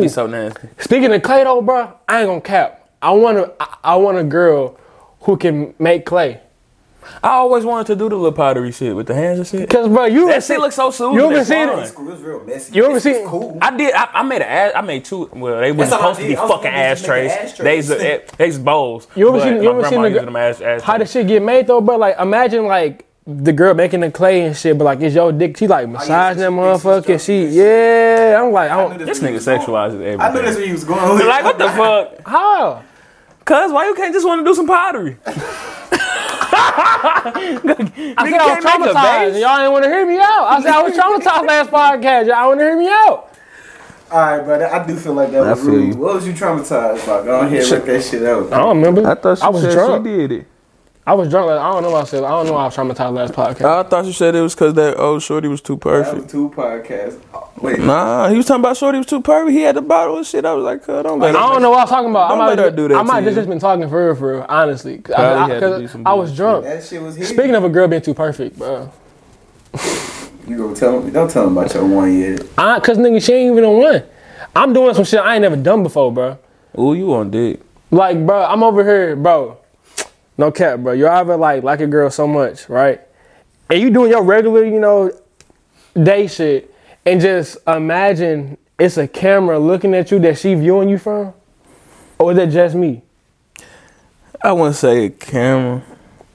That'd be so nasty. Speaking of clay though, bro, I ain't gonna cap. I want to. I, I want a girl who can make clay. I always wanted to do the little pottery shit with the hands and shit. Cause bro, you That shit looks so soothing. You ever and seen fun. it? It's cool. It's real messy. You ever It's seen- cool? I did. I, I made an ass. I made two. Well, they weren't That's all I supposed to be did. I was fucking gonna just make an ashtrays. ashtray. They's they's bowls. You ever but seen- you ever seen the used gr- them ashtrays. How the shit get made though, bro? Like imagine like the girl making the clay and shit, but like it's your dick. She like oh, massaging that she- she motherfucker. fixes She yeah. I'm like, I I don't, This where nigga he going. sexualizes everything. I knew that's where he was going. with like what the fuck? how? Cuz why you can't just want to do some pottery? I said I was can't make a traumatized. vase? Y'all didn't want to hear me out. I said I was traumatized last podcast. Y'all want to hear me out. All right, brother. I do feel like that I was rude. you. What was you traumatized by? Go ahead, rip that shit out. I don't remember. I thought she I was said drunk. she did it. I was drunk. Like, I don't know what I said. I don't know. Why I was traumatized last podcast. I thought you said it was because that old shorty was too That perfect. two podcasts. Oh, Wait, Nah, he was talking about shorty was too perfect. He had the bottle and shit. I was like, don't let I don't know what I was talking about. Don't I might let her do that I might just, just been talking for real, for real. Honestly, 'Cause Probably I, had to 'cause do some I was drunk. that shit was here. Speaking of a girl being too perfect, bro. you go tell him. Don't tell him about your one yet. I, Cause nigga, she ain't even a one. I'm doing some shit I ain't never done before, bro. Ooh, you on dick. Like, bro, I'm over here, bro. No cap, bro. You ever like like a girl so much, right? And you doing your regular, you know, day shit, and just imagine it's a camera looking at you that she viewing you from, or is that just me? I wouldn't say a camera,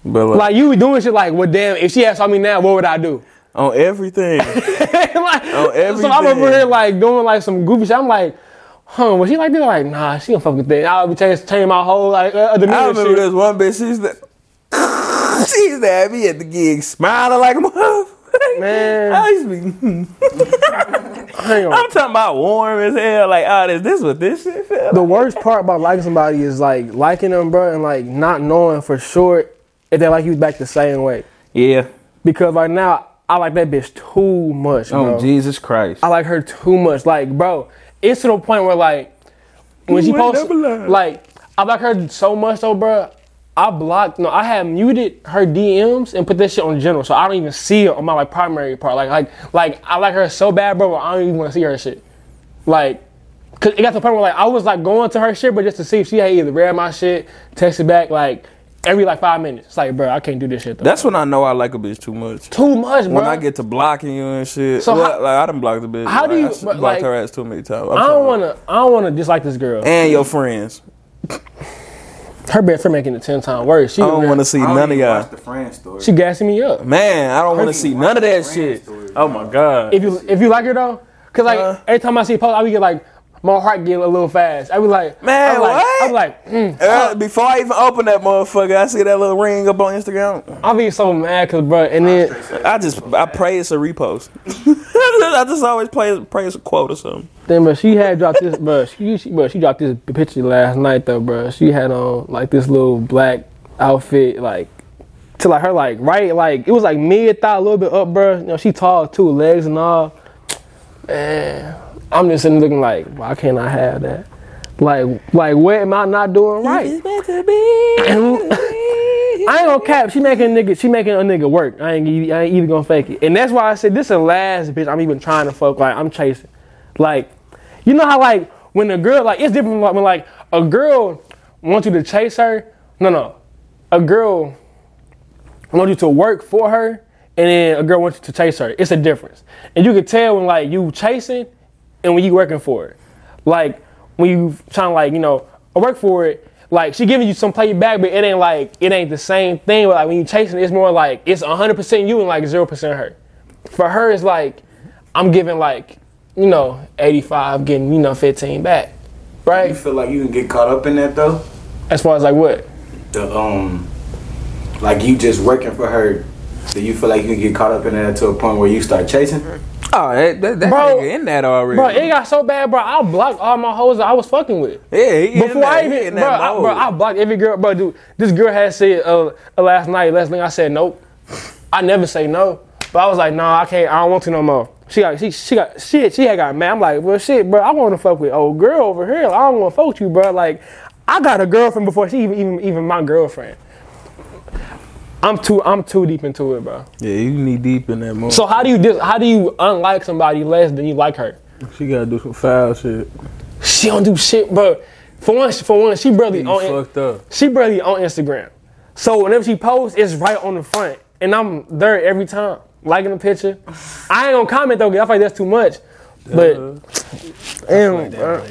but like, Like you be doing shit like, well, damn, if she asked me now, what would I do? on everything. like, Oh, so I'm over here like doing like some goofy shit. I'm like, huh, was she like this? Like, nah, she don't fuck with that. I'll be changing, my whole like uh, demeanor I remember shit. this one bitch. She used to, she used me at the gig smiling like a motherfucker. Man. I used to be. Hang on. I'm talking about warm as hell. Like, oh, this, this what this shit feel The worst part about liking somebody is like liking them, bro, and like not knowing for sure if they like you back the same way. Yeah. Because right now, I like that bitch too much, bro. Oh Jesus Christ. I like her too much. Like, bro, it's to the point where like when she posts, like I like her so much though, bro. I blocked, no, I had muted her DMs and put that shit on general, so I don't even see it on my like primary part. Like, like, like I like her so bad, bro. I don't even want to see her shit. Like, cause it got to the point where like I was like going to her shit, but just to see if she had either read my shit, texted back like every like five minutes. It's like, bro, I can't do this shit though. That's when I know I like a bitch too much. too much, bro. When I get to blocking you and shit. So well, how- like I done blocked the bitch. how do you- I s- but, blocked like- her ass too many times. I'm I don't want to. I don't want to dislike this girl. And your friends. Her best friend making it ten times worse. She I don't want to see none of even y'all. watch the friend story. She gassing me up. Man, I don't want to see none of that shit. story, Oh my god. If you if you like her though, cause like Uh. every time I see a post, I be get like my heart get a little fast. I be like, Man, I be like, what? I be like, mm. Uh, before I even open that motherfucker, I see that little ring up on Instagram. I be so mad, cause bro, and then I just I pray it's a repost. I just always play pray it's a quote or something. then bro, she had dropped this, bro, she, she bro, she dropped this picture last night though, bro. She had on like this little black outfit, like to like her like right, like it was like mid thigh, a little bit up, bro. You know, she tall too, legs and all. Man, I'm just sitting looking like, why can't I have that? Like, like what am I not doing right? I ain't gonna cap. She making a nigga. She making a nigga work. I ain't. I ain't even gonna fake it. And that's why I said this is the last bitch I'm even trying to fuck. Like I'm chasing. Like, you know how like when a girl like it's different from, when like a girl wants you to chase her. No, no. A girl wants you to work for her, and then a girl wants you to chase her. It's a difference. And you can tell when like you chasing and when you working for it. Like when you trying to like you know work for it. Like she giving you some play back, but it ain't like it ain't the same thing. But like when you chasing, it's more like it's 100% you and like 0% her. For her, it's like I'm giving like you know 85, getting you know 15 back, right? You feel like you can get caught up in that though? As far as like what? The um, like you just working for her. Do you feel like you can get caught up in that to a point where you start chasing her? Oh, that, that, that Bro, nigga in that already. Bro, it got so bad, bro. I blocked all my hoes that I was fucking with. yeah, he Before that- I he even, in bro, that I, bro, I blocked every girl, bro. Dude, this girl had said uh, uh, last night, last thing I said nope. I never say no, but I was like, no, I can't. I don't want to no more. She got, she, she got, shit. She had got mad. I'm like, well, shit, bro. I want to fuck with old girl over here. I don't want to fuck with you, bro. Like, I got a girlfriend before she even, even, even my girlfriend. I'm too, I'm too deep into it, bro. yeah, you need deep in that mode. So how do you, dis, how do you unlike somebody less than you like her? she gotta do some foul shit. She don't do shit, bro. For one, for one, she barely You on fucked up. she barely on Instagram. So whenever she posts, it's right on the front, and I'm there every time, liking the picture. I ain't gonna comment though, 'cause I feel like that's too much. But damn, bro,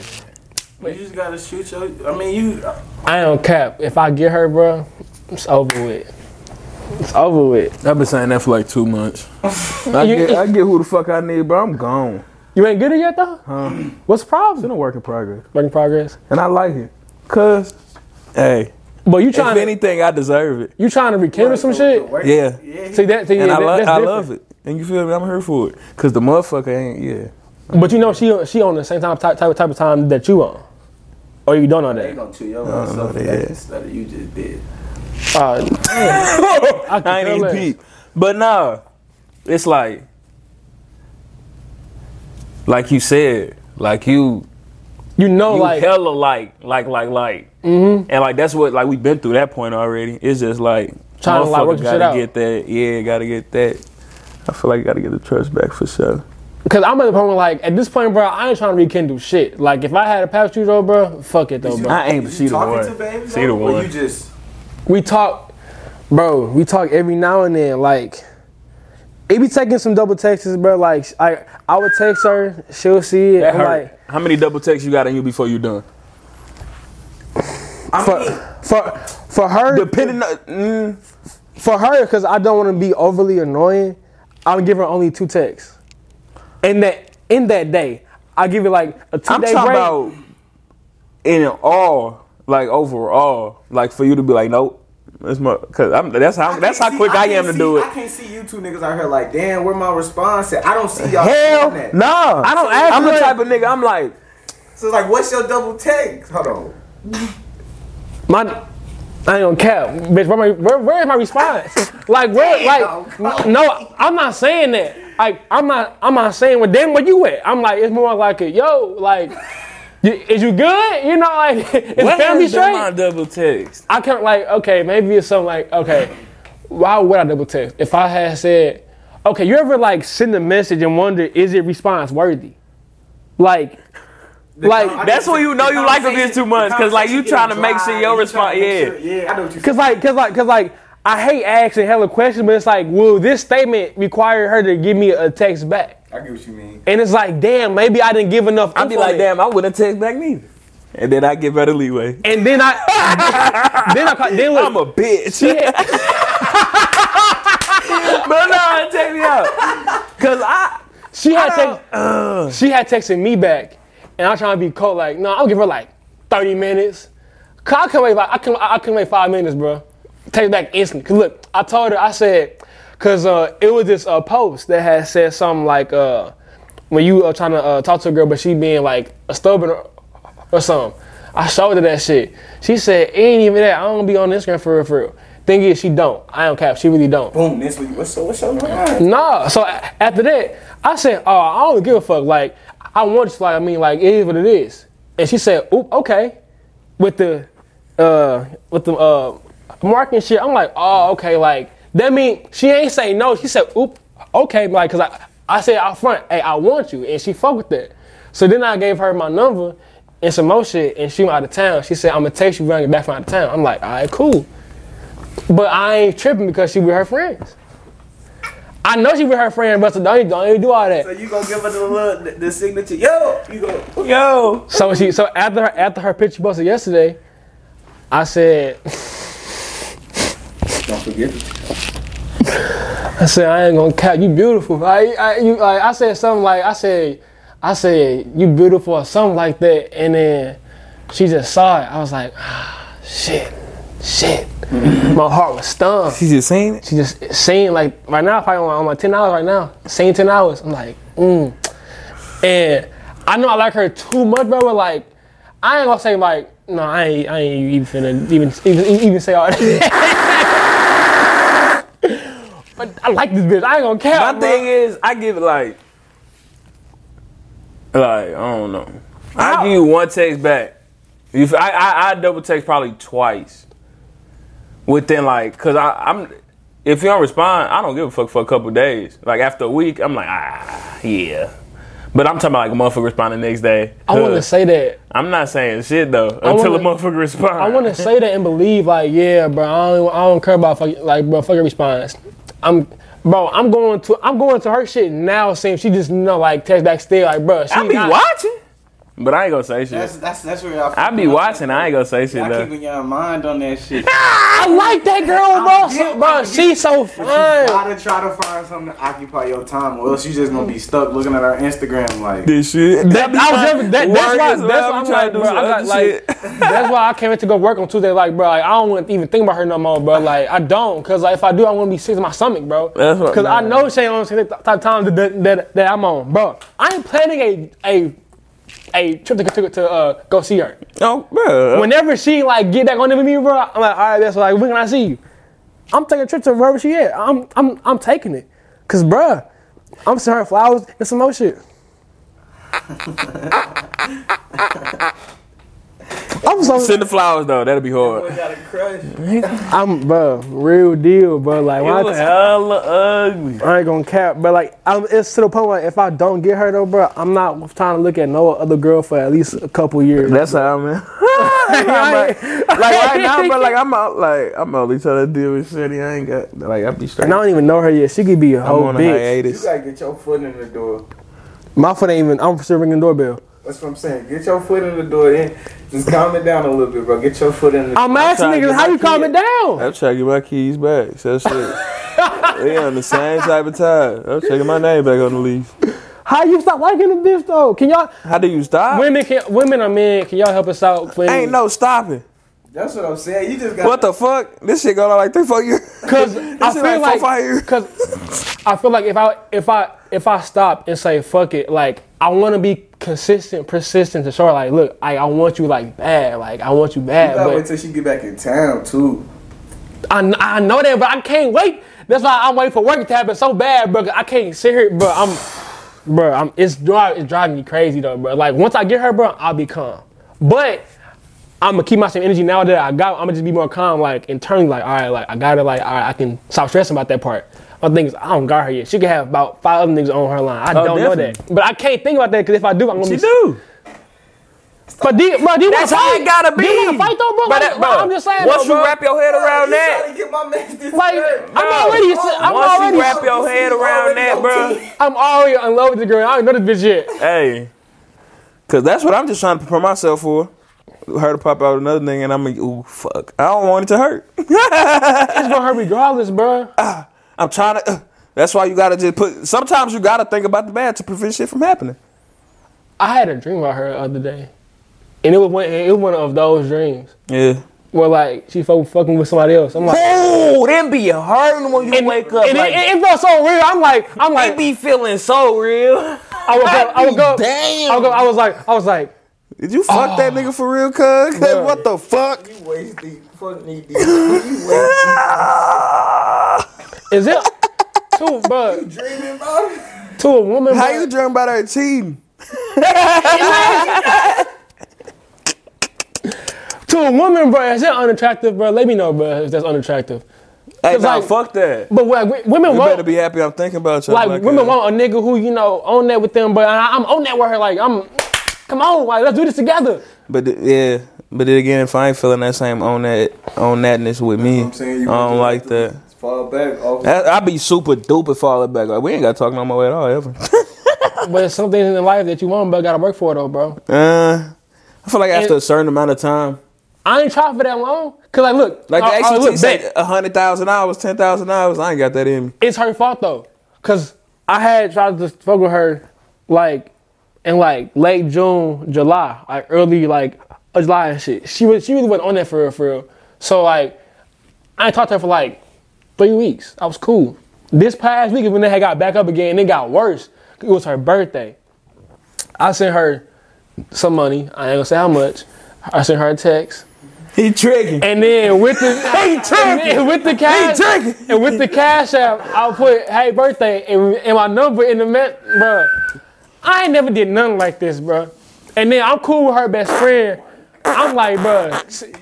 You just gotta shoot your. I mean, you. I ain't gonna cap. If I get her, bro, it's over with. It's over with. I've been saying that for like two months. I You- get, I get who the fuck I need, bro. I'm gone. You ain't good at it yet though. What's the problem? It's problem? a work in progress, Work in progress. and I like it. Cause, hey, But you if trying to anything, I deserve it. you trying to rekindle some shit? Yeah. Yeah. See that? See, And yeah, I, that- lo- that's I love it. And you feel me? I'm here for it. Cause the motherfucker ain't. Yeah. But you know she she on the same time type type, type of time that you on, or you don't know They that. gonna chew your ass up for yeah. that you just did. Uh, I, I ain't even peep. But nah, it's like, like you said, like you, You know, you like hella like, like, like, like, and like that's what like we've been through that point already. It's just like Trying to, like, work motherfucker some shit gotta out. get that. Yeah, gotta get that. I feel like you gotta get the trust back for sure. Cause I'm at the point where like at this point, bro, I ain't trying to rekindle shit. Like if I had a past you though, bro, fuck it though, bro. I ain't You see the talking one. to baby? See the though? Or one. you just. We talk, bro. We talk every now and then. Like it be taking some double texts, bro. Like I I would text her, she'll see it. That I'm hurt. like How many double texts you got on you before you done? I for mean, for for her Depending on. Mm, for her because I don't want to be overly annoying. I'll give her only two texts. In that in that day, I give it like a 2 I'm day talking break. about in all, like overall, like for you to be like, nope, that's my, cause I'm, that's how that's how can't quick see- I, can't am to see- do it. I can't see you two niggas out here like, damn, where my response at? I don't see y'all Hell, no, nah. I don't ask I'm the type of nigga. I'm like, So it's like, what's your double take? Hold on. My, I ain't gonna cap, bitch. Where, my, where, where is my response? Like where? Damn, like no, I'm not saying that. Like I'm not. I'm not saying well, damn, where you at? I'm like it's more like a yo, like. Y- Is you good? You know, like is what family has been my double text? I can't like okay, maybe it's something like okay, why would I double text? If I had said, okay, you ever like send a message and wonder is it response worthy? Like, like That's when you know you like a bitch too much, 'cause, like, you trying to make sure your response- yeah. Yeah, I know what you Cause like, cause like, cause like, I hate asking hella questions, but it's like, will this statement require her to give me a text back? I get what you mean. And it's like, damn, maybe I didn't give enough. I'd be like, damn, I wouldn't text back neither. And then I get better leeway. And then I, then I, ca- then look, I'm a bitch. she had- but no, check me out. Cause I, she had I don't- uh. text, she had texted me back, and I'm trying to be cold. Like, no, I'll give her like 30 minutes. Cause I can wait. I can, I can wait five minutes, bro. Text back instantly. Cause look, I told her, I said, cause uh, it was this uh, post that had said something like, uh, when you are trying to uh, talk to a girl, but she being like a stubborn or, or something. I showed her that shit. She said, it ain't even that. I don't be on Instagram for real, for real. Thing is, she don't. I don't cap. She really don't. Boom, this week. What's so, what's your line? Nah. So after that, I said, "Oh, I don't give a fuck. Like, I want you. to Like, I mean, like, it is what it is." And she said, "Oop, okay." With the, uh, with the uh, marking shit, I'm like, "Oh, okay." Like that mean she ain't say no. She said, "Oop, okay." Like, cause I, I said out front, "Hey, I want you," and she fuck with that. So then I gave her my number and some more shit, and she went out of town. She said, "I'm gonna text you when I get back from out of town." I'm like, "All right, cool." But I ain't tripping because she with her friends. I know she with her friend, but so don't even, don't even do all that. So you gonna give her the little, the, the signature? Yo, you go. yo, So she, so after her, after her picture posted yesterday, I said, Don't forget. I said I ain't gonna cap. You beautiful. I, I, you, like, I said something like, I said, I said you beautiful or something like that, and then she just saw it. I was like, ah, shit, shit. My heart was stunned. she just saying it. She just saying like right now, probably on my ten hours right now, saying ten hours. I'm like, mm. And I know I like her too much, bro. But like, I ain't gonna say like, no, I ain't, I ain't even finna even even, even say all that. but I like this bitch. I ain't gonna care. My thing is, I give it like, like I don't know. I give you one text back. If I, I I double text probably twice. Within like, cause I, I'm, if you don't respond, I don't give a fuck for a couple days. Like after a week, I'm like, ah, yeah. But I'm talking about like a motherfucker respond the next day. I want to say that. I'm not saying shit though until wanna- a motherfucker respond. I want to say that and believe like, yeah, bro. I don't, I don't care about fuck, like, bro. Fuck your response. I'm, bro. I'm going to, I'm going to her shit now. Saying she just you know like text back still like, bro. She I be not- watching, but I ain't gonna say shit. That's that's that's where y'all. I be watching. I ain't gonna say shit Y'all though. keeping your mind on that shit. I like that girl, bro. So, bro, she's so You fine. gotta try to find something to occupy your time, or else you just gonna be stuck looking at our Instagram like. This shit. That, I was never, that, that's why. That's what why I'm I'm trying like, to do bro. I got other like. that's why I came in to go work on Tuesday. Like, bro, like, I don't want to even think about her no more, bro. Like, I don't, cause like if I do, I want to be sick to my stomach, bro. That's what- Cause I know she ain't on the type of time that, that, that I'm on, bro. I ain't planning a a a trip to to, to uh, go see her. Oh, bro. Whenever she like get back on there with me, bro, I'm like, all right, that's like, when can I see you? I'm taking a trip to wherever she at. I'm I'm I'm taking it, cause bruh, I'm sending her flowers and some more shit. I'm so Send the flowers though. That'll be hard. got a crush. I'm bro, real deal, bro. Like It when I, was hella ugly. I ain't gonna cap, but like I'm, it's to the point where if I don't get her though, bro, I'm not trying to look at no other girl for at least a couple years. That's how man. like, like right now, but like I'm out, like I'm only trying to deal with shit. I ain't got like I be straight. and I don't even know her yet. She could be a I'm whole on a bitch. You gotta get your foot in the door. My foot ain't even. I'm still ringing the doorbell. That's what I'm saying. Get your foot in the door. Then just calm it down a little bit, bro. Get your foot in the. I'm asking trying to niggas, how you calm it down? I'm trying to get my keys back. So shit. we on the same type of time. I'm checking my name back on the lease. How you stop liking the bitch though? Can y'all How do you stop? women can women are men? Can y'all help us out, please? Ain't no stopping. That's what I'm saying. You just got. What the fuck? This shit going on like three, four years. Cause I shit feel like four, like, five years. cause I feel like if I if I if I stop and say fuck it, like I want to be consistent, persistent to show her like, look, I I want you like bad, like I want you You bad, gotta wait but till she get back in town too. I, I know that, but I can't wait. That's why I'm waiting for work to happen so bad, bro. I can't sit here, bro. I'm, bro. I'm. It's driving. It's driving me crazy though, bro. Like once I get her, bro, I'll be calm. But I'm gonna keep my same energy now that I got. I'm gonna just be more calm, like internally, like all right, like I got it, like all right, I can stop stressing about that part. My thing is, I don't got her yet. She can have about five other niggas on her line. I oh, don't know definitely. that, but I can't think about that because if I do, I'm gonna She be. do. But do, you- bro, do you That's wanna how fight? it gotta be. Do you wanna fight though, bro? But Like, that- bro, I'm just saying. Once though, you wrap your head around bro, that, to get my like, shirt. I'm already. I'm once already. you wrap your head around that, bro. I'm already in love with the girl. I don't know this bitch yet. Hey, cause that's what I'm just trying to prepare myself for. Her to pop out another thing, and I'm like, ooh, fuck. I don't want it to hurt. It's gonna hurt regardless, bro. Ah. I'm trying to. Uh, that's why you gotta just put. Sometimes you gotta think about the bad to prevent shit from happening. I had a dream about her the other day, and it was one. It was one of those dreams Yeah. where like she fuck, fucking with somebody else. I'm like, Oh, them be hurting when you and, wake up. and like, it, it, it felt so real. I'm like, I'm they like, be feeling so real. I woke up. I woke up. Damn. I woke up. I was like, I was like, Did you fuck that nigga for real, cuz? Bro. What the fuck? You waist deep. Fuck me deep. You waist is it to, bro, deep. Dreaming about it. to a woman? How bro, you dream about her cheating? to a woman, bro? Is that unattractive, bro? Let me know, bro. If that's unattractive. Hey, Cause, nah, like- fuck that. But like, women You won't. better be happy I'm thinking about you. like, women want a nigga who you know on that with them, but I, I'm on that with her. Like I'm, come on, like let's do this together. But th- yeah, but then again, if I ain't feeling that same on that on thatness with me, I'm saying I don't like that. Fall back off. I, I be super duper falling back. Like we ain't gotta talk no more at all ever. But there's some things in life that you want, but gotta work for it though, bro. uh, I feel like after a certain amount of time, I ain't tried for that long. Cause like, look, like uh, the ACT look, say a hundred thousand hours, ten thousand hours, I ain't got that in me. it's her fault though. Cause I had tried to fuck with her, like, in like late June, July, like early like uh, July and shit. She was she really wasn't on that for real, for real. So like, I ain't talked to her for like three weeks. I was cool. This past week when they had got back up again. It got worse. It was her birthday. I sent her some money. I ain't gonna say how much. I sent her a text. He tricking. And then with the He tricking. with the cash tricking. and with the cash app, I'll put hey birthday and, and my number in the met, bro. I ain't never did nothing like this, bro. And then I'm cool with her best friend. I'm like, bro,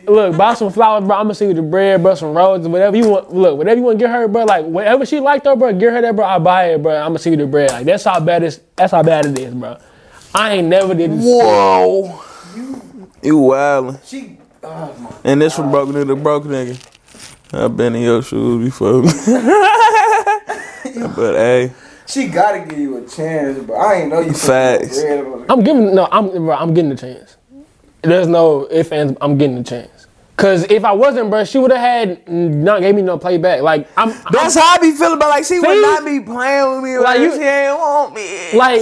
look, buy some flowers, bro. I'm gonna see you the bread, bro, some roses, whatever you want. Look, whatever you want to get her, bro. Like whatever she like, though, bro, get her that, bro. I buy it, bro. I'm gonna see you the bread. Like that's how bad it's. That's how bad it is, bro. I ain't never did this. Whoa. You wildin'. She. Oh my. And this from broke nigga to broke nigga. I've been in your shoes before. but hey, She gotta give you a chance, but I ain't know you. Facts. no bread on it. I'm giving no, I'm bro, I'm getting the chance. There's no if and I'm getting the chance. Cause if I wasn't, bro, she would have had not gave me no playback. Like I'm, that's how I be feeling. But like, she See? would not be playing with me. Like, Like, you- she ain't want me. like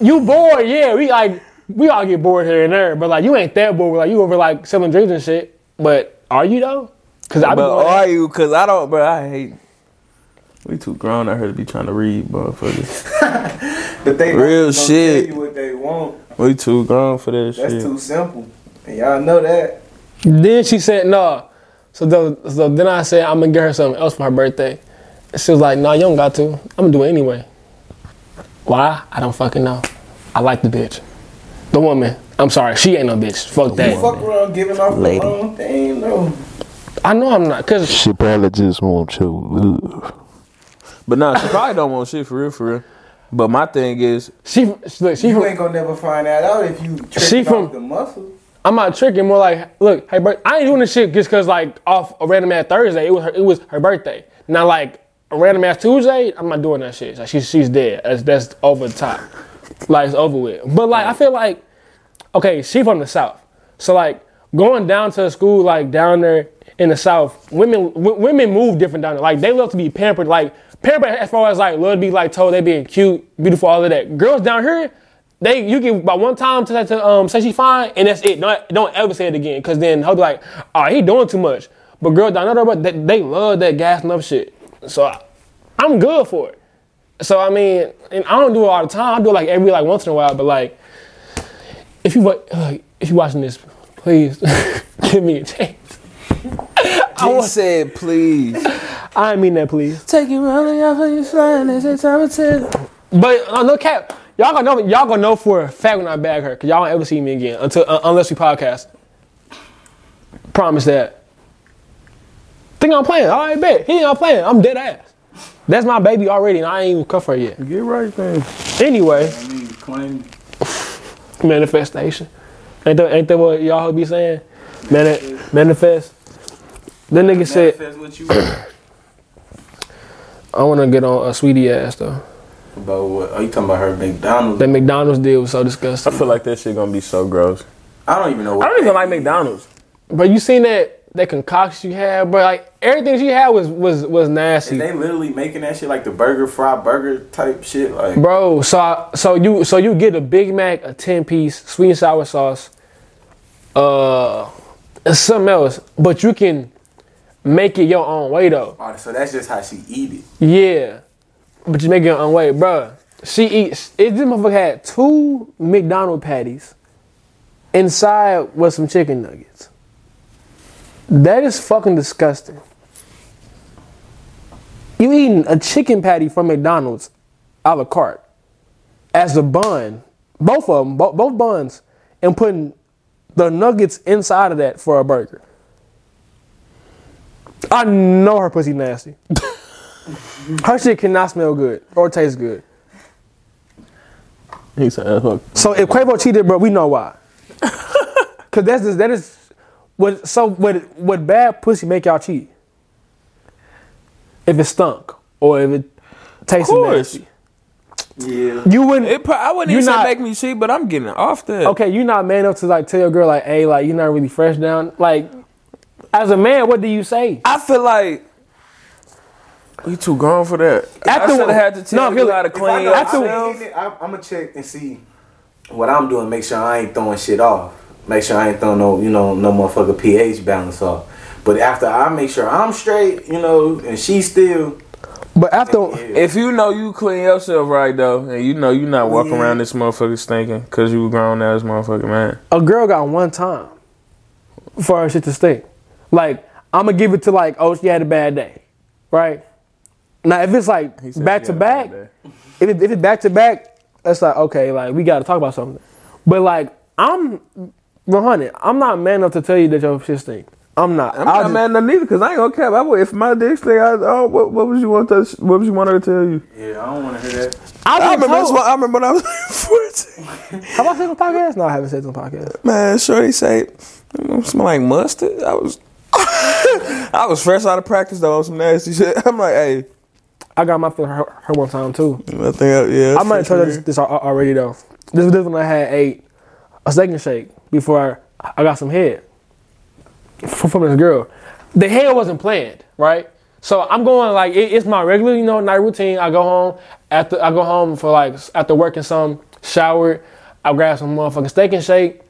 you bored, yeah. We like we all get bored here and there, but like you ain't that bored. Like you over like selling drinks and shit. But are you though? Cause I be But going, are you? Cause I don't, bro. I hate. We too grown out here to be trying to read, motherfuckers. But they Real shit. Tell you what they want. we too grown for that That's shit. too simple, and y'all know that. Then she said no. So, the, so then I said I'm gonna get her something else for her birthday. And she was like, "No, you don't got to. I'm gonna do it anyway." Why? I don't fucking know. I like the bitch, the woman. I'm sorry, she ain't no bitch. Fuck You that. fuck around giving off Lady. the wrong thing, no. I know I'm not, cause She probably just want your love. But nah, she probably don't want shit for real, for real. But my thing is, she look. She You from, ain't gonna never find that out if you trick She from- off the muscle. I'm not tricking. More like, look, hey, but I ain't doing this shit just cause like off a random ass Thursday. It was her, it was her birthday. Now like a random ass Tuesday, I'm not doing that shit. Like she's she's dead. That's that's over the top. Like it's over with. But like I feel like, okay, she from the south, so like going down to a school like down there in the south, women w- women move different down there. Like they love to be pampered. Like pampered as far as like love to be like told they being cute, beautiful, all of that. Girls down here. They you get about one time to, to um say she fine and that's it. Don't don't ever say it again because then he'll be like, oh he doing too much. But girl down there, they, they love that gassing up shit. So I, I'm good for it. So I mean, and I don't do it all the time. I do it like every like once in a while. But like, if you uh, if you watching this, please give me a chance. he said, please. I mean that, please. Take it rolling off of your slide. It's time to tell. But uh, no cap, y'all gonna know y'all gonna know for a fact when I bag her, cause y'all don't ever see me again until uh, unless we podcast. Promise that. Think I'm playing? All right, bet. He ain't I'm playing. I'm dead ass. That's my baby already, and I ain't even cuff her yet. Get right then. Anyway, I mean, claim. manifestation. Ain't that, ain't that what y'all be saying? Manifest. manifest. That nigga said, Manifest what you I want to get on a Saweetie ass though. About what? Are you talking about her McDonald's? That McDonald's deal was so disgusting. I feel like that shit gonna be so gross. I don't even know what. I don't even like McDonald's. But you seen that that concoction you had, bro? Like everything she had was was was nasty. Is they literally making that shit like the burger fry burger type shit? Like, Bro, so I- so you so you get a Big Mac, a ten piece, sweet and sour sauce, uh, something else, but you can make it your own way though. oh, so that's just how she eat it. Yeah, but you make your own way, bro. She eats. It this motherfucker had two McDonald patties. Inside was some chicken nuggets. That is fucking disgusting. You eating a chicken patty from McDonald's a la carte as a bun, both of them, bo- both buns, and putting the nuggets inside of that for a burger. I know her pussy nasty. her shit cannot smell good or taste good. He said, "Fuck." So if Quavo cheated, bro, we know why. Cause that's just, that is what so what what bad pussy make y'all cheat? If it stunk or if it tasted course. nasty. Yeah. You wouldn't It, I wouldn't You even say not- make me cheat, but I'm getting off that. Okay, you're not man enough to like tell your girl like, hey, like you're not really fresh down. Like as a man, what do you say? I feel like you too grown for that. After- I should have had to tell No, you really, how to If I clean know After- I'm, yourself. I'm, I'm gonna check and see what I'm doing. Make sure I ain't throwing shit off. Make sure I ain't throwing no, you know, no motherfucker pH balance off. But after I make sure I'm straight, you know, and she still, But after. If you know you clean yourself right though, and you know you not walking Yeah. around this motherfucker stinking because you a grown ass motherfucker man. a girl got one time for her shit to stink. Like, I'm gonna give it to like, oh, she had a bad day, right? Now, if it's like said back to back, if, it, if it's back to back, it's like okay, like we gotta talk about something. But like, I'm 100. I'm not man enough to tell you that your shit stink. I'm not. I'm I'll not just- mad at neither because I ain't gonna cap. I would, if my dick stink, I, oh, what, what was you want to? What was you want her to tell you? yeah, I don't want to hear that. I, I remember, that's told, what, I remember when I was 14. Have I said on the podcast? No, I haven't said on the podcast. Man, Shorty say, "Mm, smell like mustard. I was, I was fresh out of practice though on some nasty shit. I'm like, hey, I got my foot hurt, hurt one time too. I think, I, yeah. I might have told you this, this already though. This was when I had ate a steak and shake before I, I got some head from, this girl. The head wasn't planned, right? So I'm going like it, it's my regular, you know, night routine. I go home after I go home for like after working some, showered, I grab some motherfucking steak and shake.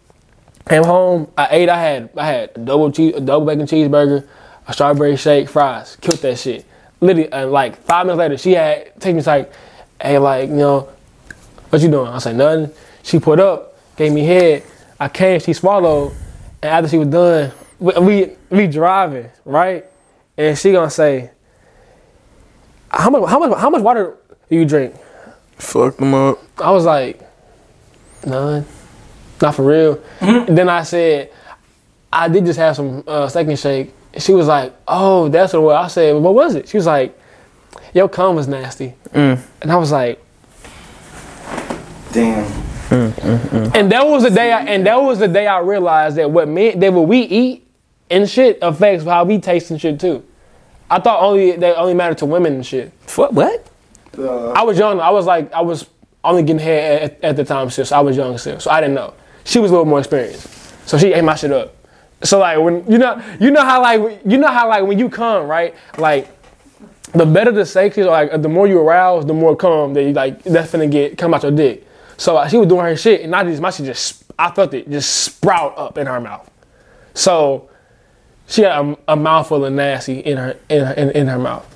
Came home, I ate. I had I had a double cheese, a double bacon cheeseburger, a strawberry shake, fries. Killed that shit. Literally, and like five minutes later, she had take me like, hey, like you know, what you doing? I said nothing. She put up, gave me head. I came, she swallowed, and after she was done, we we, we driving right, and she gonna say, how much how much how much water do you drink? Fuck them up. I was like, none, not for real. And then I said, I did just have some uh, steak and shake. And she was like, oh, that's what it was. I said, what was it? She was like, your cum was nasty. Mm. And I was like, Damn. Mm, mm, and that was the day. I, and that was the day I realized that what me that what we eat and shit affects how we taste and shit too. I thought only that only mattered to women and shit. What? What? Uh, I was young. I was like, I was only getting head at, at the time, still. So I was young still. So I didn't know. She was a little more experienced. So she ate my shit up. So like when you know, you know how like you know how like when you come right, like the better the sex is, like the more you arouse, the more cum that you like that's finna get come out your dick. So like, she was doing her shit, and I just my shit just I felt it just sprout up in her mouth. So she had a, a mouthful of nasty in her in her, in, in her mouth.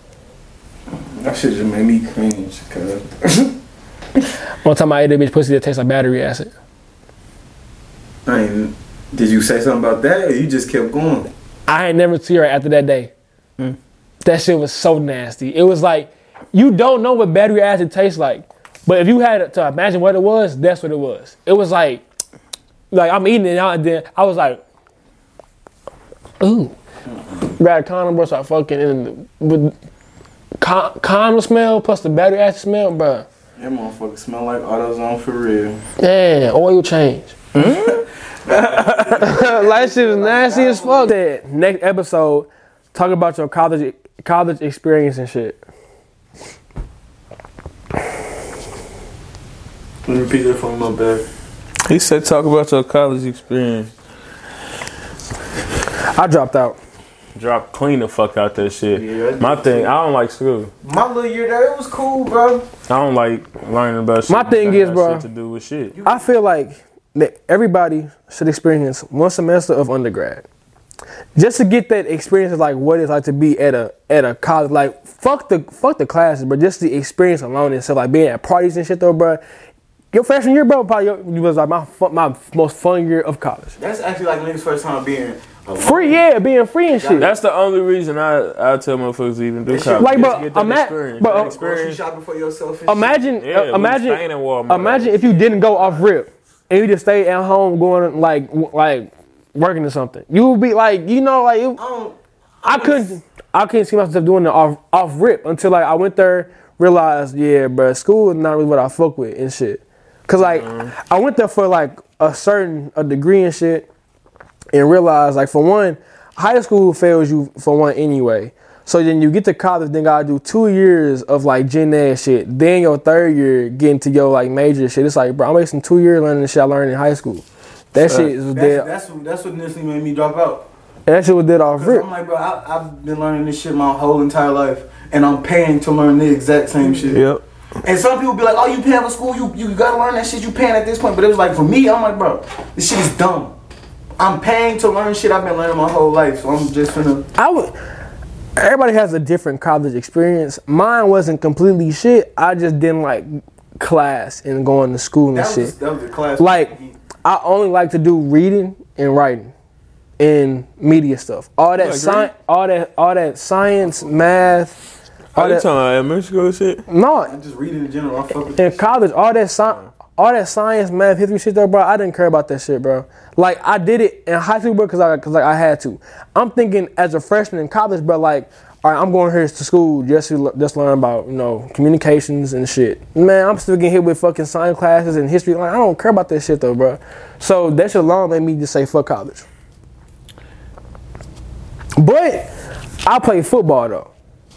That shit just made me cringe. One time I ate a bitch pussy that tastes like battery acid. I ain't, did you say something about that, or you just kept going? I ain't never see her after that day. That shit was so nasty. It was like you don't know what battery acid tastes like, but if you had to imagine what it was, that's what it was. It was like, like I'm eating it out, and then I was like, ooh, grab a condom, bro, start fucking, and with con- condom smell plus the battery acid smell, bro. That motherfucker smell like AutoZone for real. Yeah, oil change. like shit is nasty as fuck. That Next episode, talk about your college college experience and shit. Let me repeat that from my back. He said, talk about your college experience. I dropped out. Drop clean the fuck out that shit. Yeah, My thing, too. I don't like school. My little year there, it was cool, bro. I don't like learning about shit. My thing that is, got bro- shit to do with shit. I feel like that everybody should experience one semester of undergrad. Just to get that experience of like what it's like to be at a at a college like fuck the fuck the classes, but just the experience alone itself, like being at parties and shit though, bro. Your freshman year, bro, probably your- was like my fun, my most fun year of college. That's actually like niggas' first time being alone. Free, yeah, being free and shit. That's the only reason I I tell motherfuckers to even do college. Like, Just but to get that ima- but, that uh, Grocery experience. shopping for yourself. And Imagine, Yeah, uh, imagine, staying in Walmart. imagine if you didn't go off rip and you just stay at home going like like working or something. You would be like, you know, like shit. I. I couldn't, I couldn't see myself doing it off off rip until like I went there, realized, yeah, bro, school is not really what I fuck with and shit. Cause like I went there for like a certain a degree and shit, and realized like for one, high school fails you for one anyway. So then you get to college, then gotta do two years of like gen ed shit. Then your third year getting to your like major shit. It's like, bro, I'm wasting two years learning the shit I learned in high school. That shit is That's, dead. that's, what- that's what initially made me drop out. That shit was dead off Cause rip. I'm like, bro, I, I've been learning this shit my whole entire life, and I'm paying to learn the exact same shit. Yep. And some people be like, oh, you paying for school, you you gotta learn that shit. You paying at this point, but it was like for me, I'm like, bro, this shit is dumb. I'm paying to learn shit I've been learning my whole life, so I'm just finna. I would. Everybody has a different college experience. Mine wasn't completely shit. I just didn't like class and going to school and That shit. was that was the class. like I only like to do reading and writing and media stuff. All that science, all that, all that science, math. All Are you that, talking about elementary school shit? no, I'm just reading in general. I fuck with in college, all that science, all that science, math, history shit, though, bro. I didn't care about that shit, bro. Like I did it in high school, bro, because I, cause like I had to. I'm thinking as a freshman in college, bro, like all right, I'm going here to school just to just learn about you know communications and shit. Man, I'm still getting hit with fucking science classes and history. Like I don't care about that shit though, bro. So that shit alone made me just say fuck college. But I play football though.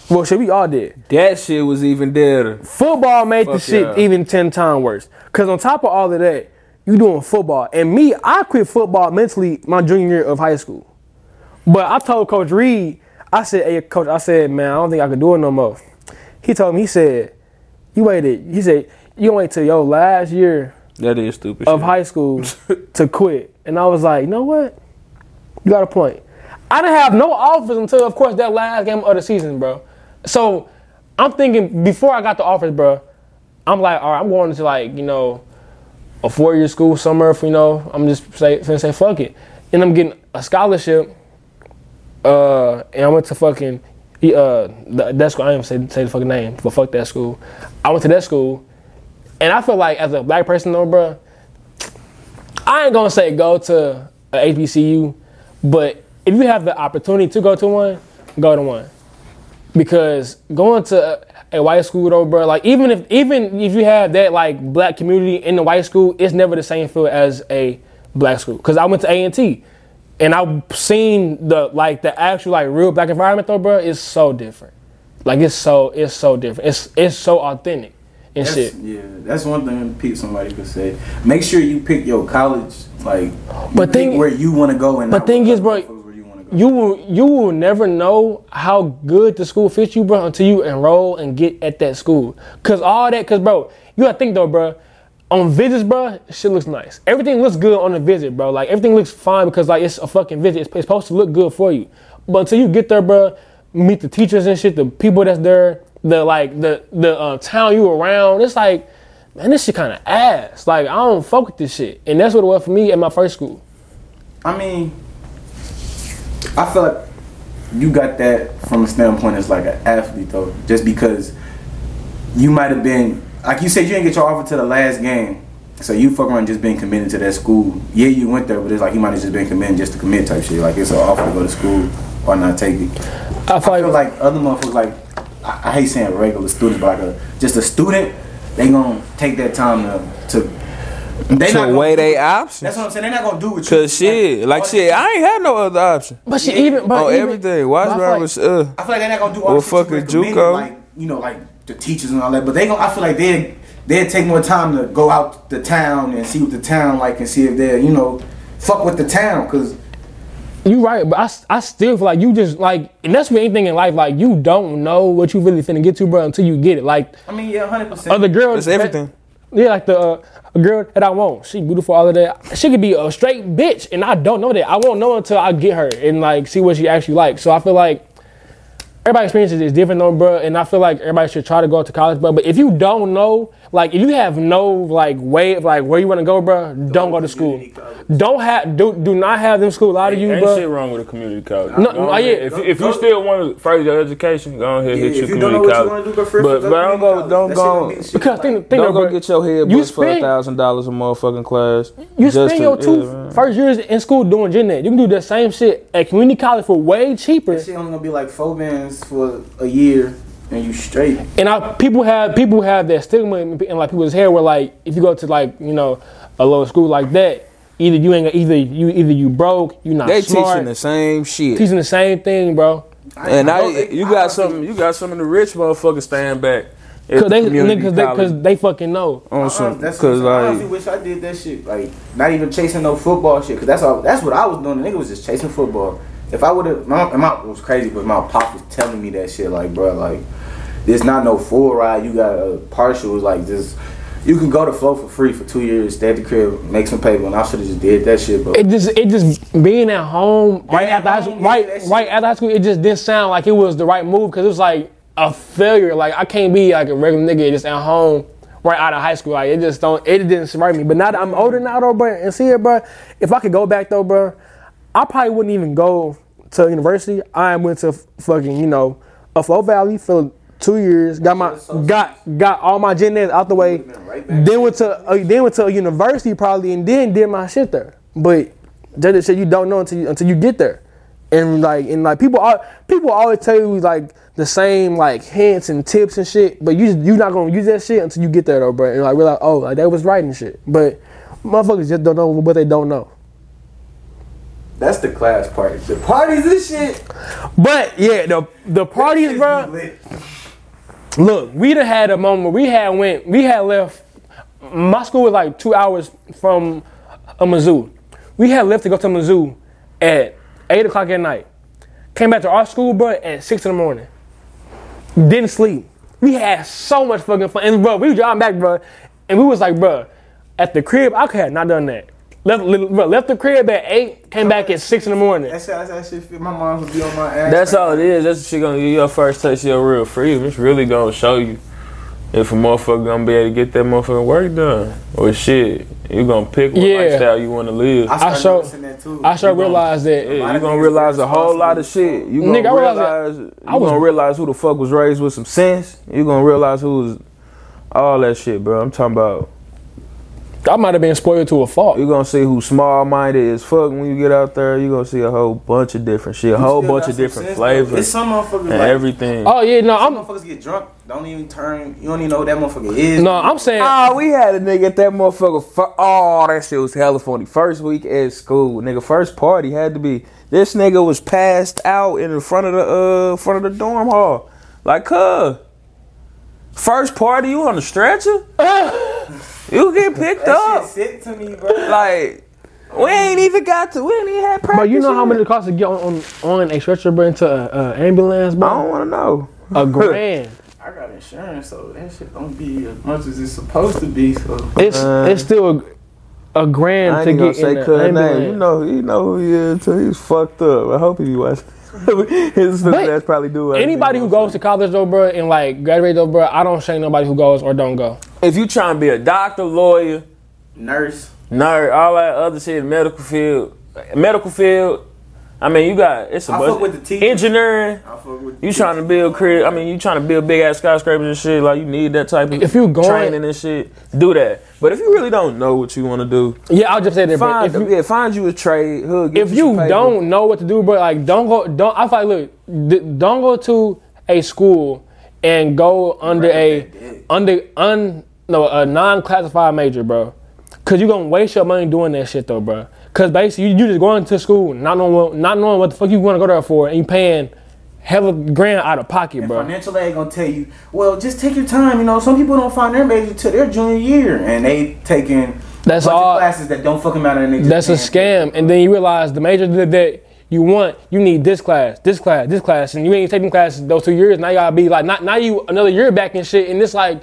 Well, shit, we all did. That shit was even deader. Football made the Fuck shit yeah. even ten times worse. Cause on top of all of that, you doing football, and me, I quit football mentally my junior year of high school. But I told Coach Reed, I said, "Hey, Coach, I said, man, I don't think I can do it no more." He told me, he said, "You waited." He said, "You wait till your last year That is stupid. of shit. high school to quit," and I was like, "You know what? You got a point." I didn't have no offers until, of course, that last game of the season, bro. So I'm thinking before I got the offers, bro. I'm like, all right, I'm going to like you know a four year school somewhere. For, you know, I'm just say finna say fuck it, and I'm getting a scholarship. Uh, and I went to fucking uh that school. I didn't say say the fucking name, but fuck that school. I went to that school, and I feel like as a black person though, bro, I ain't gonna say go to a HBCU, but if you have the opportunity to go to one, go to one. Because going to a white school though, bro, like even if even if you have that like black community in the white school, it's never the same feel as a black school. Cause I went to A and T, and I've seen the like the actual like real black environment though, bro. It's so different. Like it's so it's so different. It's it's so authentic and That's, shit. yeah, that's one thing Pete somebody could say. Make sure you pick your college, like, But you thing- pick where you want to go. And but thing is, bro, other motherfuckers where you will you will never know how good the school fits you, bro, until you enroll and get at that school. Cause all that, cause bro, you gotta think though, bro. On visits, bro, shit looks nice. Everything looks good on a visit, bro. Like everything looks fine because like it's a fucking visit. It's, it's supposed to look good for you. But until you get there, bro, meet the teachers and shit, the people that's there, the like the the uh, town you around, it's like, man, this shit kind of ass. Like I don't fuck with this shit, and that's what it was for me at my first school. I mean, I feel like you got that from a standpoint as like an athlete though, just because you might have been like you said you didn't get your offer to the last game, so you fuck around just being committed to that school. Yeah, you went there, but it's like you might have just been committed just to commit type shit. Like it's an offer to go to school or not take it. I feel I feel like, like other motherfuckers like I, I hate saying regular students, but like a just a student, they gonna take that time to to they To gonna weigh do- they options. That's what I'm saying. They're not gonna do what you. Cause shit, like all shit, I ain't had no other option. but she Yeah. even but Oh, even- everything. but I feel like- was uh. I feel like they're not gonna do all Well, the shit you fuck a recommended, JUCO. like you know, like the teachers and all that. But they gonna, I feel like they they take more time to go out the town and see what the town like and see if they're you know fuck with the town because You right, but I, I still feel like you just like, and that's with anything in life. Like you don't know what you really finna get to, bro, until you get it. Like I mean yeah, hundred percent. other girls, That's everything. Yeah, like the uh, girl that I want. She beautiful, all of that. She could be a straight bitch, and I don't know that. I won't know until I get her and like see what she actually likes. So I feel like everybody's experience is different, though, bro. And I feel like everybody should try to go to college, bro. But if you don't know, like, if you have no like way of like where you want to go, bro, don't go to school. Don't have do do not have them school out of you, Ain't bro. shit wrong with a community college. No, Go ahead. yeah. If, if you Go- still want to further your education, go ahead Yeah, hit your you community what you college. do, go but but don't go don't go Because think, think Don't though, go bro, get your head You bust for a thousand dollars a motherfucking class. You just spend to- your two yeah, first years in school doing gen ed. You can do the same shit at community college for way cheaper. That shit only gonna be like four bands for a year and you straight. And I, people have people have that stigma in, in like people's hair where like if you go to like you know a lower school like that, either you ain't either you either you broke, you not They smart, teaching the same shit. teaching the same thing, bro. And I, you got some you got some of the rich motherfuckers staying back. Cause they community because they, college. 'cause they fucking know. on Uh-uh, some, that's cause what I'm. I honestly wish I did that shit. Like not even chasing no football shit. Cause that's all. That's what I was doing. The nigga was just chasing football. If I would have, my, my it was crazy. But my pop was telling me that shit. Like, bro, like there's not no full ride. You got a partial. It's like just you can go to Flo for free for two years, stay at the crib, make some paper. And I should have just did that shit, bro. It just it just being at home right at after high school, right right after high school. It just didn't sound like it was the right move because it was like a failure. Like I can't be like a regular nigga just at home right out of high school. Like it just don't it didn't smart me. But now that I'm older now though, bro, and see it, bro. If I could go back though, bro, I probably wouldn't even go to university. I went to fucking you know a Flo Valley for two years. Got my got got all my gen eds out the way. Then went to uh, then went to a university probably, and then did my shit there. But that is shit you don't know until you, until you get there. and like and like people are people always tell you like the same like hints and tips and shit, but you you not gonna use that shit until you get there though, bro. And like realize, oh, like that was right and shit. But motherfuckers just don't know what they don't know. That's the class party. The parties and shit. But yeah, the the parties, bro. Look, we done had a moment. We had went. We had left. My school was like two hours from a Mizzou. We had left to go to Mizzou at eight o'clock at night. Came back to our school, bro, at six in the morning. Didn't sleep. We had so much fucking fun, and bro, we driving back, bro, and we was like, bro, at the crib, I could have not done that. Left, bro, left the crib at eight, came back at six in the morning. That shit, that shit fit. My mom would be on my ass. That's right all it is. That's what she gonna give your first taste of your real freedom. It's really gonna show you if a motherfucker gonna be able to get that motherfucking work done. Or shit, you gonna pick what Yeah. lifestyle you wanna live. I started I sure- noticing that. I sure You gonna- realized that. Yeah, lot you of gonna realize a whole lot of shit. You Nigga, gonna I realized that- realize you I was- gonna realize who the fuck was raised with some sense. You gonna realize who was all that shit, bro. I'm talking about. I might have been spoiled to a fault. You're gonna see who small minded as fuck when you get out there. You're gonna see a whole bunch of different shit, a whole bunch of different sense, though. flavors It's some motherfuckers and like everything. Oh yeah, no, Some I'm motherfuckers get drunk, don't even turn. You don't even know who that motherfucker is. no, I'm saying. Ah, we had a nigga at that motherfucker. Fu- oh, that shit was hella funny. First week at school, nigga. First party had to be. This nigga was passed out in the front of the uh front of the dorm hall. Like, cuz. First party, you on the stretcher? you get picked that up. shit sick to me, bro. Like, we ain't even got to. We ain't even had practice. But you know how yet. much it costs to get on on, on a stretcher, bro, into an a ambulance, bro? I don't want to know. A grand. I got insurance, so that shit don't be as much as it's supposed to be. So It's Uh, it's still a, a grand I to ain't gonna get say in the name. ambulance. You know, you know who he is too. He's fucked up. I hope he be watching. His But that's probably do it. Anybody who goes to college though, bro, and like graduate though, bro, I don't shame nobody who goes or don't go. If you trying to be a doctor, lawyer, nurse, nerd, all that other shit, medical field, medical field. I mean, you got it's a I bunch. fuck with the teachers. engineering. I fuck with You trying to build career? I mean, you trying to build big ass skyscrapers and shit. Like you need that type of If you going- training and shit. Do that. But if you really don't know what you want to do, Yeah, I'll just say that, find If you, yeah, find you a trade. Hood, get if some you don't know what to do, bro, like don't go. Don't I feel like look, d- don't go to a school and go under a that under un no a non-classified major, bro. Cause you gonna waste your money doing that shit though, bro. Cause basically you, you just going to school not knowing what, not knowing what the fuck you want to go there for, and you paying hella grand out of pocket, And bro. financial aid gonna tell you, well, just take your time. You know, some people don't find their major till their junior year, and they taking That's all- classes that don't fucking matter. And That's a scam. And then you realize the major that, that you want, you need this class, this class, this class, and you ain't taking classes those two years. Now you gotta be like, not now you another year back and shit. And it's like,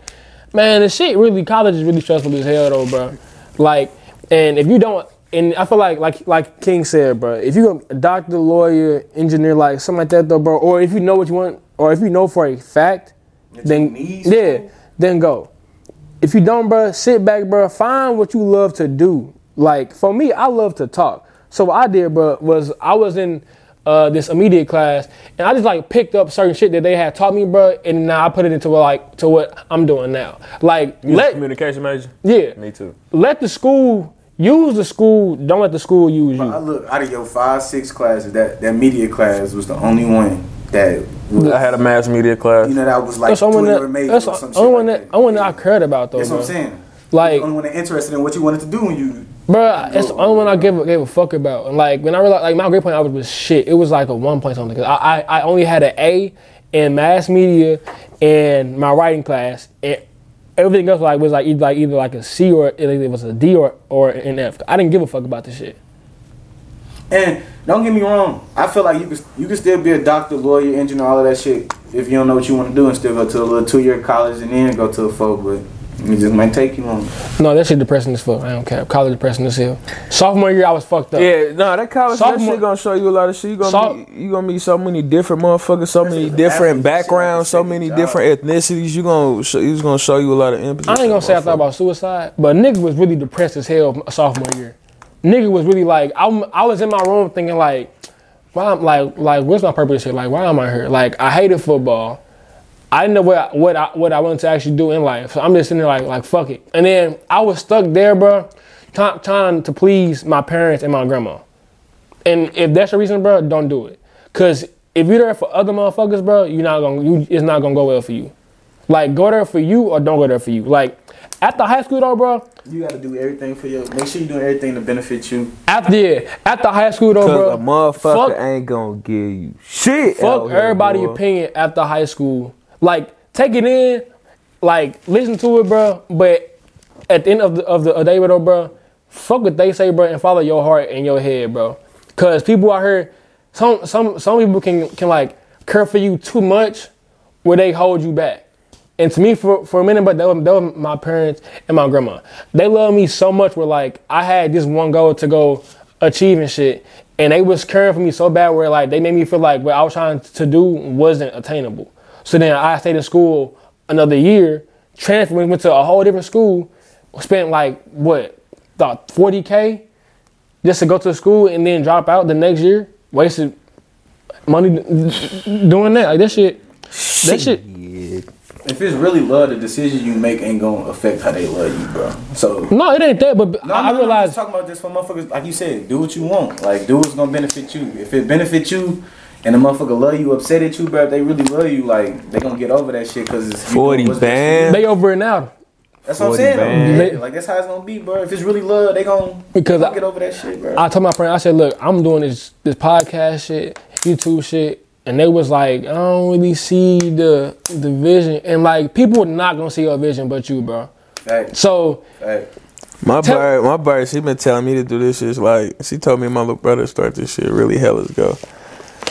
man, the shit really college is really stressful as hell though, bro. Like, and if you don't, and I feel like like like King said, bro, if you a doctor, lawyer, engineer, like something like that though, bro, or if you know what you want, or if you know for a fact, That then yeah, then go. If you don't, bro, sit back, bro. Find what you love to do. Like for me, I love to talk. So what I did, bro, was I was in uh, this immediate class, and I just like picked up certain shit that they had taught me, bro, and now I put it into like to what I'm doing now. Like You a let communication major. yeah, Me too. let the school use the school. Don't let the school use I you. look out of your five, six classes. That that media class was the only one that was, I had a mass media class. you know that was like That's only Twitter that. major That's or the some only shit one like that. Only one that I cared about though. That's what. I'm saying. Like- the only one that interested in what you wanted to do when you. Bro, it's the only one I gave a, gave a fuck about. And like when I realized, like my grade point, average was shit. It was like a one point something. Cause I, I I only had an A in mass media and my writing class, and everything else like was like either like either like a C or it was a D or or an F. I didn't give a fuck about this shit. And don't get me wrong, I feel like you could you could still be a doctor, lawyer, engineer, all of that shit if you don't know what you want to do and still go to a little two year college and then go to a folk, but it just might take you long. No, that shit depressing as fuck. I don't care. College depressing as hell. Sophomore year, I was fucked up. Yeah, no, that college that Sophomore- shit gonna show you a lot of shit. You gonna Soph- meet, you gonna meet so many different motherfuckers, so many different backgrounds, so many job. different ethnicities. You gonna show, he's gonna show you a lot of empathy. I ain't gonna say I thought about suicide, but nigga was really depressed as hell sophomore year. Nigga was really like, I'm, I was in my room thinking like, why I'm like, like, what's my purpose here? Like, why am I here? Like, I hated football. I didn't know what what I what I wanted to actually do in life. So I'm just sitting there like like fuck it. And then I was stuck there, bro, try- trying to please my parents and my grandma. And if that's your reason, bro, don't do it. Cause if you're there for other motherfuckers, bro, you're not gonna you it's not gonna go well for you. Like go there for you or don't go there for you. Like after high school though, bro, You gotta do everything for your. Make sure you're doing everything to benefit you. after yeah, after high school though, bro, a motherfucker fuck- ain't gonna give you shit. fuck out here, everybody boy. opinion after high school. Like take it in, like listen to it, bro. But at the end of the of the day, bro, fuck what they say, bro, and follow your heart and your head, bro. Cause people out here, some some some people can can like care for you too much, where they hold you back. And to me, for, for a minute, but that was, that was my parents and my grandma. They love me so much. Where like I had this one goal to go achieve and shit, and they was caring for me so bad. Where like they made me feel like what I was trying to do wasn't attainable. So then I stayed in school another year, transferred, went to a whole different school, spent like what about forty k just to go to school and then drop out the next year. Wasted money doing that. Like that shit. That shit. If it's really love, the decision you make ain't gonna affect how they love you, bro. So. No, it ain't that. But No, I, I no, no, I'm realized just talking about this for motherfuckers. Like you said, do what you want. Like do what's gonna benefit you. If it benefit you, and the motherfucker love you, upset at you, bro. If they really love you, like they gonna get over that shit because it's you 40 doing what's best for you. band. they over it now. That's what I'm saying. Yeah, like that's how it's gonna be, bro. If it's really love, they gonna, Because they gonna I- get over that shit, bro. I told my friend, I said, look, I'm doing this this podcast shit, YouTube shit, and they was like, I don't really see the the vision, and like people are not gonna see your vision but you, bro. hey, So hey. My Tell- bird, my bird, she been telling me to do this shit. Like she told me my little brother start this shit really hell is go.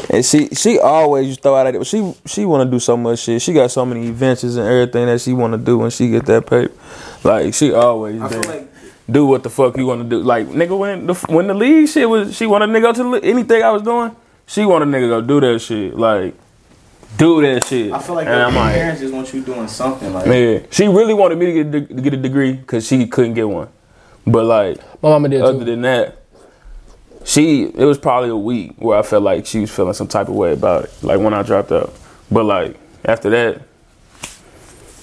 And she she always just throw out at it. She she want to do so much shit. She got so many adventures and everything that she want to do when she get that paper. Like she always I feel like do what the fuck you want to do. Like nigga, when the when the league shit was, she wanted nigga go to the, anything I was doing. She wanted nigga go do that shit. Like do that shit. I feel like and your I'm like, parents just want you doing something. Like yeah. She really wanted me to get a de- to get a degree because she couldn't get one. But like my mama did other too. than that, she it was probably a week where I felt like she was feeling some type of way about it. Like when I dropped out. But like after that,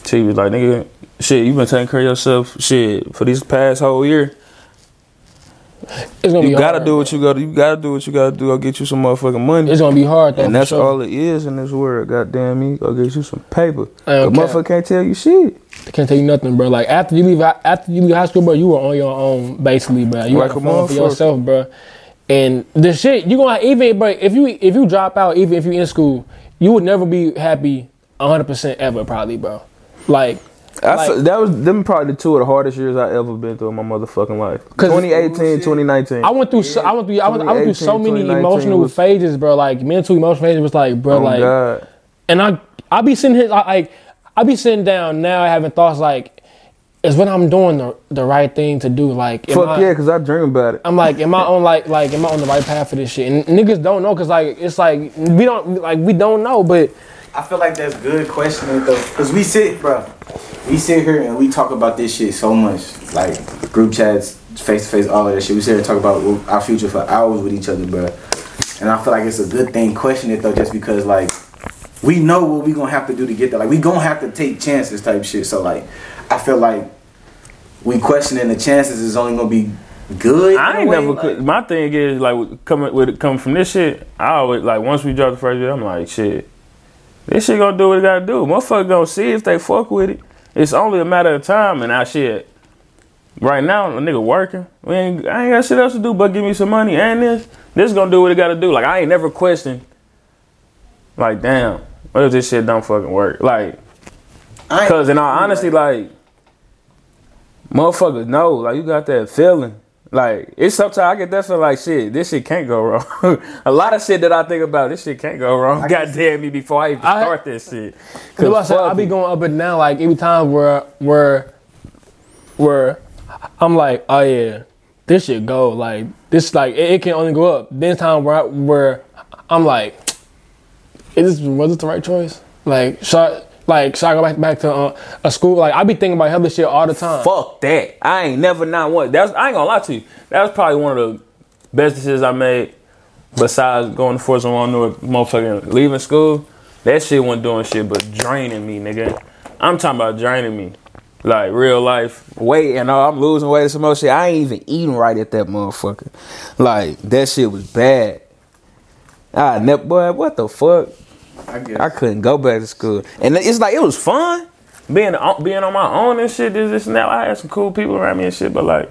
she was like, nigga, shit, you been taking care of yourself, shit, for this past whole year. It's gonna You be gotta hard, do what you gotta you gotta do what you gotta do, go get you some motherfucking money. It's gonna be hard though. and that's sure. all it is in this world. Goddamn me, go get you some paper. The motherfucker can't tell you shit. I can't tell you nothing, bro. Like after you leave, after you leave high school, bro, you were on your own basically, bro. You Like a for yourself, bro. And the shit you gonna even, bro. If you if you drop out, even if you're in school, you would never be happy hundred percent ever, probably, bro. Like, I Like- feel- that was them probably the two of the hardest years I ever been through in my motherfucking life. 2018, 2019. I went through, so, I went through, I went, I went through so many emotional was- phases, bro. Like mental emotional phases was like, bro, Oh, like, God. and I I be sitting here like I be sitting down now having thoughts like, is when I'm doing the the right thing to do? Like, Fuck I- yeah, cause I dream about it. I'm like, am I on like like am I on the right path for this shit? And niggas don't know because like it's like we don't like we don't know, but I feel like that's good questioning though, cause we sit, bro. We sit here and we talk about this shit so much, like group chats, face to face, all of that shit. We sit here and talk about our future for hours with each other, bro. And I feel like it's a good thing question it though, just because like we know what we gonna have to do to get there. Like we gonna have to take chances, type shit. So like, I feel like we questioning the chances is only gonna be good. I ain't never. like- could my thing is like coming with coming from this shit. I always like once we drop the first video, I'm like shit. This shit gonna do what it gotta do. Motherfucker gonna see if they fuck with it. It's only a matter of time, and I shit. Right now, a nigga working. We ain't, I ain't got shit else to do but give me some money and this. This gonna do what it gotta do. Like I ain't never questioned. Like damn, what if this shit don't fucking work? Like Cause in all honesty, like motherfuckers know, like you got that feeling. Like it's sometimes I get that feeling like shit, this shit can't go wrong. a lot of shit that I think about, this shit can't go wrong. God damn me before I even I- start this shit. Cause I, said, fuck I be going up and down like every time where where where I'm like, oh yeah, this should go like this like it, it can only go up. Then time where I, where I'm like, is this was it the right choice? Like should I, like should I go back back to uh, a school? Like I be thinking about hella shit all the time. Fuck that. I ain't never not one. That's I ain't gonna lie to you. That was probably one of the best decisions I made. Besides going to Forza One North, motherfucking leaving school, that shit wasn't doing shit but draining me, nigga. I'm talking about draining me. Like real life weight, and all, I'm losing weight and some more shit. I ain't even eating right at that motherfucker. Like that shit was bad. I never, boy, what the fuck? I guess. I couldn't go back to school, and it's like it was fun being on, being on my own and shit. This, this and that. I had some cool people around me and shit, but like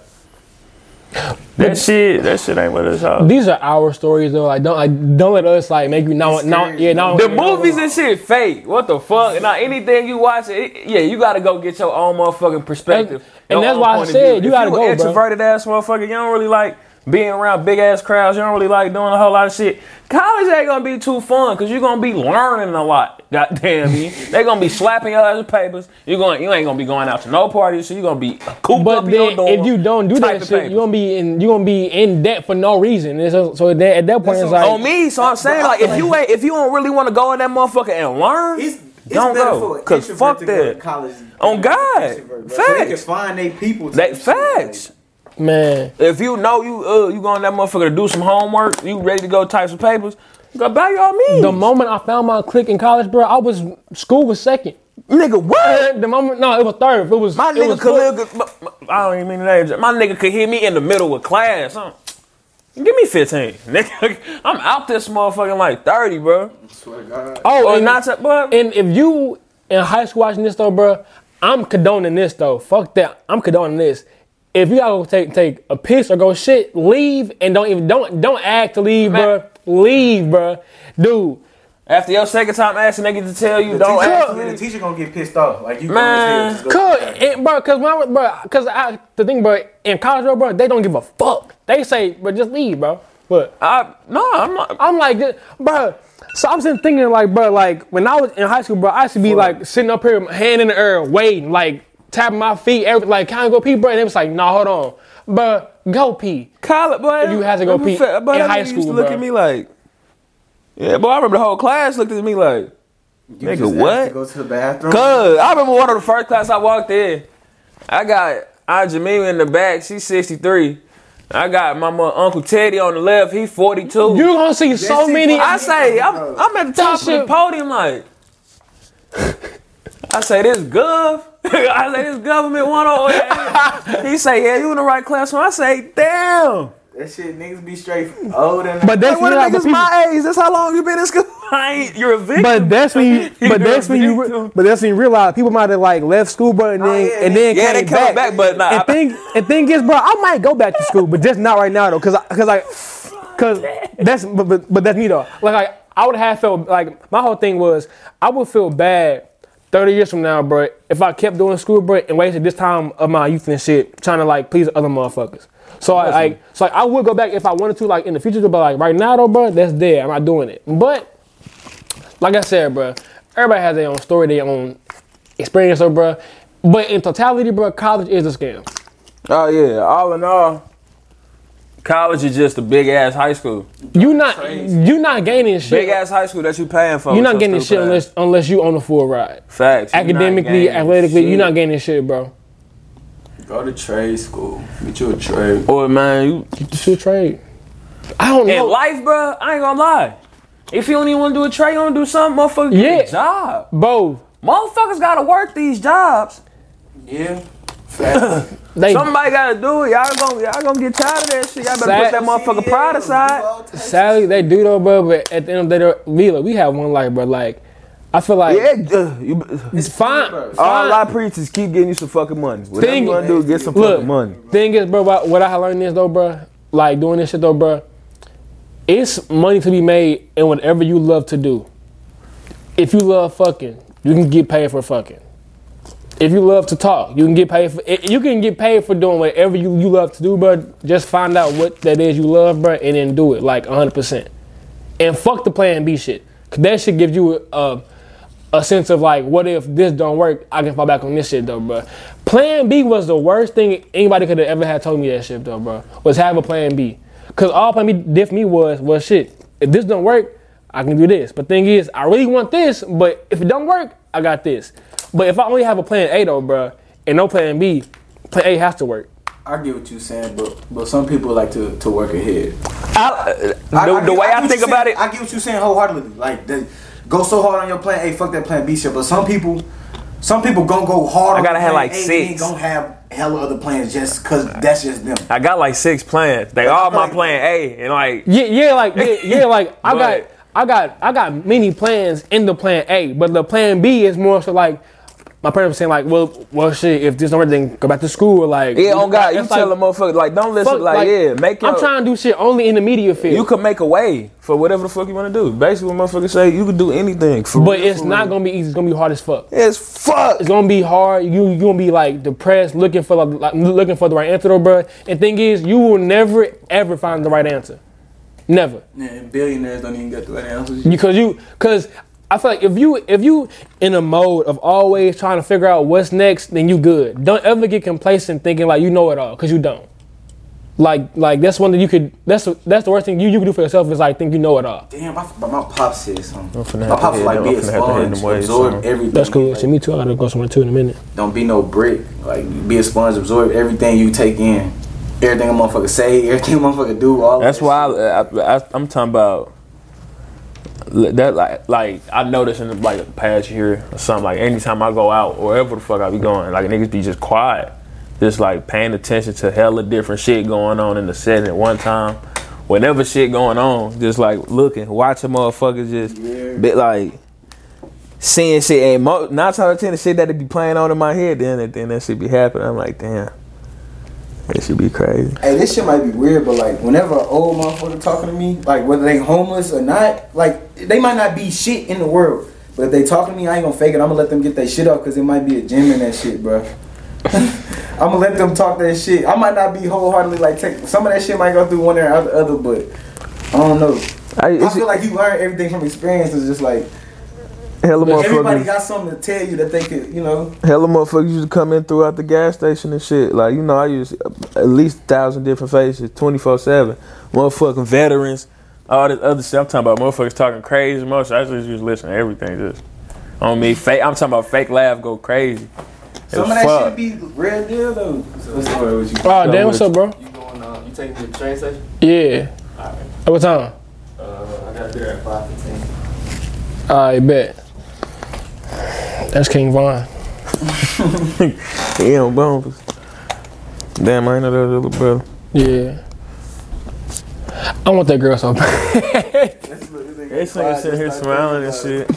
that shit, that shit ain't what it's all. These are our stories though. Like don't like don't let us like make you now now yeah now The movies and shit fake. What the fuck? Now anything you watch, it, yeah, you gotta go get your own motherfucking perspective. And- and that's why I point of said you If gotta you go, an bro. introverted ass motherfucker. You don't really like being around big ass crowds. You don't really like doing a whole lot of shit. College ain't gonna be too fun because you're gonna be learning a lot. Goddamn me, they gonna be slapping your ass with papers. You going, you ain't gonna be going out to no parties. So you gonna be cooped But up in your then dorm. if you don't do that shit, you're gonna be in you're gonna be in debt for no reason. And so, so then at that point it's like on me. So I'm saying like if you ain't if you don't really want to go in that motherfucker and learn, It's, it's don't go for an because fuck to go to that. college. On God. an extrovert. So they can find their people. That type shit, like- facts. Man. If you know you uh you going that motherfucker to do some homework, you ready to go type some papers, go by your means. The moment I found my clique in college, bro, I was school was second. nigga what? The moment no, it was third. It was My it nigga was Khalil, could- my- my- I don't even mean that. My nigga could hit me in the middle of class. Huh? Give me 15. Nigga, I'm out this motherfucking like 30, bro. Swear to God. Oh, and, not, to, but and if you in high school watching this though, bro, I'm condoning this though. Fuck that. I'm condoning this. If you gotta go take take a piss or go shit, leave and don't even don't don't act to leave, Man. bro. Leave, bro. Dude, after your second time asking, they get to tell you The don't teacher, ask and me. the teacher gonna get pissed off. Like you Man. going. Cause, and, bro, cause when I, was- bro, cause I, the thing, bro, in college, bro, bro, they don't give a fuck. They say, but just leave, bro. But I, no, I'm not. I'm like, bro. So I'm sitting thinking, like, bro, like when I was in high school, bro, I used to be like sitting up here, hand in the air, waiting, like tapping my feet, every, like, can I go pee, bro? And it was like, nah, hold on, but go pee. college, boy. you had to go pee But in that high nigga used school, to look bro. at me like, yeah, boy. I remember the whole class looked at me like, You nigga, just what? To go to the bathroom. Cause I remember one of the first class I walked in. I got Aunt Jamila in the back. She's 63. I got my mother, Uncle Teddy on the left. He's 42. You gonna see so many. I say, I'm, I'm at the top of the podium like. I say this gov. I say this government 108. he say, yeah, you in the right classroom. I say, damn. That shit niggas be straight old and but that's Hey, what when, like, niggas people- my age? That's how long you been in school? I ain't, you're a victim. But that's when you, but that's when you, re- but that's when you realize people might have like left school, but and then Oh, yeah, and then yeah, they came coming back. back, but nah, and I- thing, and thing is, bro, I might go back to school, but just not right now though, cause, I, cause I, cause that's, but, but, but that's me though. Like, I, I would have felt like my whole thing was I would feel bad. 30 years from now, bro, if I kept doing school, bro, and wasted this time of my youth and shit trying to like please other motherfuckers. So I like, so like, I would go back if I wanted to, like in the future, but like right now though, bro, that's dead. I'm not doing it. But like I said, bro, everybody has their own story, their own experience, though, bro. But in totality, bro, college is a scam. Oh yeah, all in all, college is just a big ass high school. You not you not gaining shit. Big ass high school that you paying for. You're not your getting shit unless ass. unless you own a full ride. facts. Academically, gaining athletically, shit. you're not gaining shit, bro. Go to trade school. Get you a trade. Boy, man, you Just do trade. I don't know. in know. life, bro. I ain't gonna lie. If you don't even want to do a trade, you want to do something, motherfucker. Yeah. Get a job. Both. Motherfuckers gotta work these jobs. Yeah. Fact. They Somebody gotta do it. Y'all gonna y'all gonna get tired of that shit. Y'all better Sad- put that motherfucker pride aside. sadly they do though, bro. But at the end of the day, though, we have one life, bro. Like I feel like Yeah, uh, you, it's fine. bro. fine. all our preachers keep getting you some fucking money. Whatever Thing- you wanna do, get some Look, fucking money. Thing is, bro, what what I learned is though, bro, like doing this shit though, bro, it's money to be made in whatever you love to do. If you love fucking, you can get paid for fucking. If you love to talk, you can get paid for. You can get paid for doing whatever you, you love to do, bro. Just find out what that is you love, bro, and then do it like 100. percent And fuck the plan B shit, cause that shit gives you a a sense of like, what if this don't work? I can fall back on this shit though, bro. Plan B was the worst thing anybody could have ever had told me that shit though, bro. Was have a plan B. Cause all plan B did for me was, well, shit. If this don't work, I can do this. But thing is, I really want this. But if it don't work, I got this. But if I only have a plan A though, bro, and no plan B, plan A has to work. I get what you're saying, but but some people like to, to work ahead. I, uh, the, I- the I way get I, think about saying. it, I get what you're saying wholeheartedly. Like, the, go so hard on your plan A, fuck that plan B shit. But some people Some people gonna go hard. I gotta have, plan like, A, and six. They gonna have hella other plans just cause that's just them. I got like six plans. They all my like- plan A, and like Yeah, yeah, like yeah, yeah like I got I got I got many plans in the plan A, but the plan B is more so like my parents were saying like, well, well, shit, if this don't work, then go back to school or like. yeah, on oh, God, you tell like, a motherfucker like don't listen. fuck, like, yeah, make your. I'm trying to do shit only in the media field. You could make a way for whatever the fuck you want to do. Basically, what motherfuckers say, you could do anything. For but real, it's for not real. gonna be easy. It's gonna be hard as fuck. It's fuck. It's gonna be hard. You you gonna be like depressed, looking for like, like, looking for the right answer, though, bro. And thing is, you will never ever find the right answer. Never. Yeah, billionaires don't even get the right answers. because you because I feel like if you if you in a mode of always trying to figure out what's next, then you good. Don't ever get complacent thinking like you know it all because you don't. Like like that's one that you could that's that's the worst thing you, you can do for yourself is like think you know it all. Damn, my, but my pop said something. My have pops to like be a them- I'm finna have to hit sponge, them absorb son. everything. That's cool. Like, Shit, me too. I gotta go somewhere too in a minute. Don't be no brick. Like be a sponge, absorb everything you take in. Everything a motherfucker say, everything a motherfucker do. All That's that why. I, I, I, I'm talking about that. Like, like I noticed in the, like the past year or something. Like anytime I go out or wherever the fuck I be going, like niggas be just quiet, just like paying attention to hella different shit going on in the setting at one time. Whatever shit going on, just like looking, watching motherfuckers just bit like seeing shit. And mo- nine times out of ten, the shit that they be playing on in my head, then then that shit be happening. I'm like, damn, it should be crazy. Hey, this shit might be weird, but like whenever an old motherfucker talking to me, like whether they homeless or not, like they might not be shit in the world. But if they talking to me, I ain't gonna fake it. I'm gonna let them get that shit off because it might be a gem in that shit, bro. I'm gonna let them talk that shit. I might not be wholeheartedly like take some of that shit might go through one or the other, but I don't know. I, I feel like you learn everything from experience. It's just like hella everybody motherfuckers. got something to tell you that they could, you know. Hella motherfuckers used to come in throughout the gas station and shit. Like, you know, I use at least a thousand different faces, 24 7. Motherfucking veterans, all this other shit. I'm talking about motherfuckers talking crazy. Most I just used to listen to everything. Just on me. Fake, I'm talking about fake laugh go crazy. It Some of that fuck. shit be real deal though. What's the with you? Oh damn, what's up, bro? You going? Uh, you taking me to the train station? Yeah. At what time? Uh, I gotta there at five fifteen. I bet. That's King Von. Yeah, on. Damn, I ain't know that little brother. Yeah. I want that girl so bad. They sitting here smiling and shit.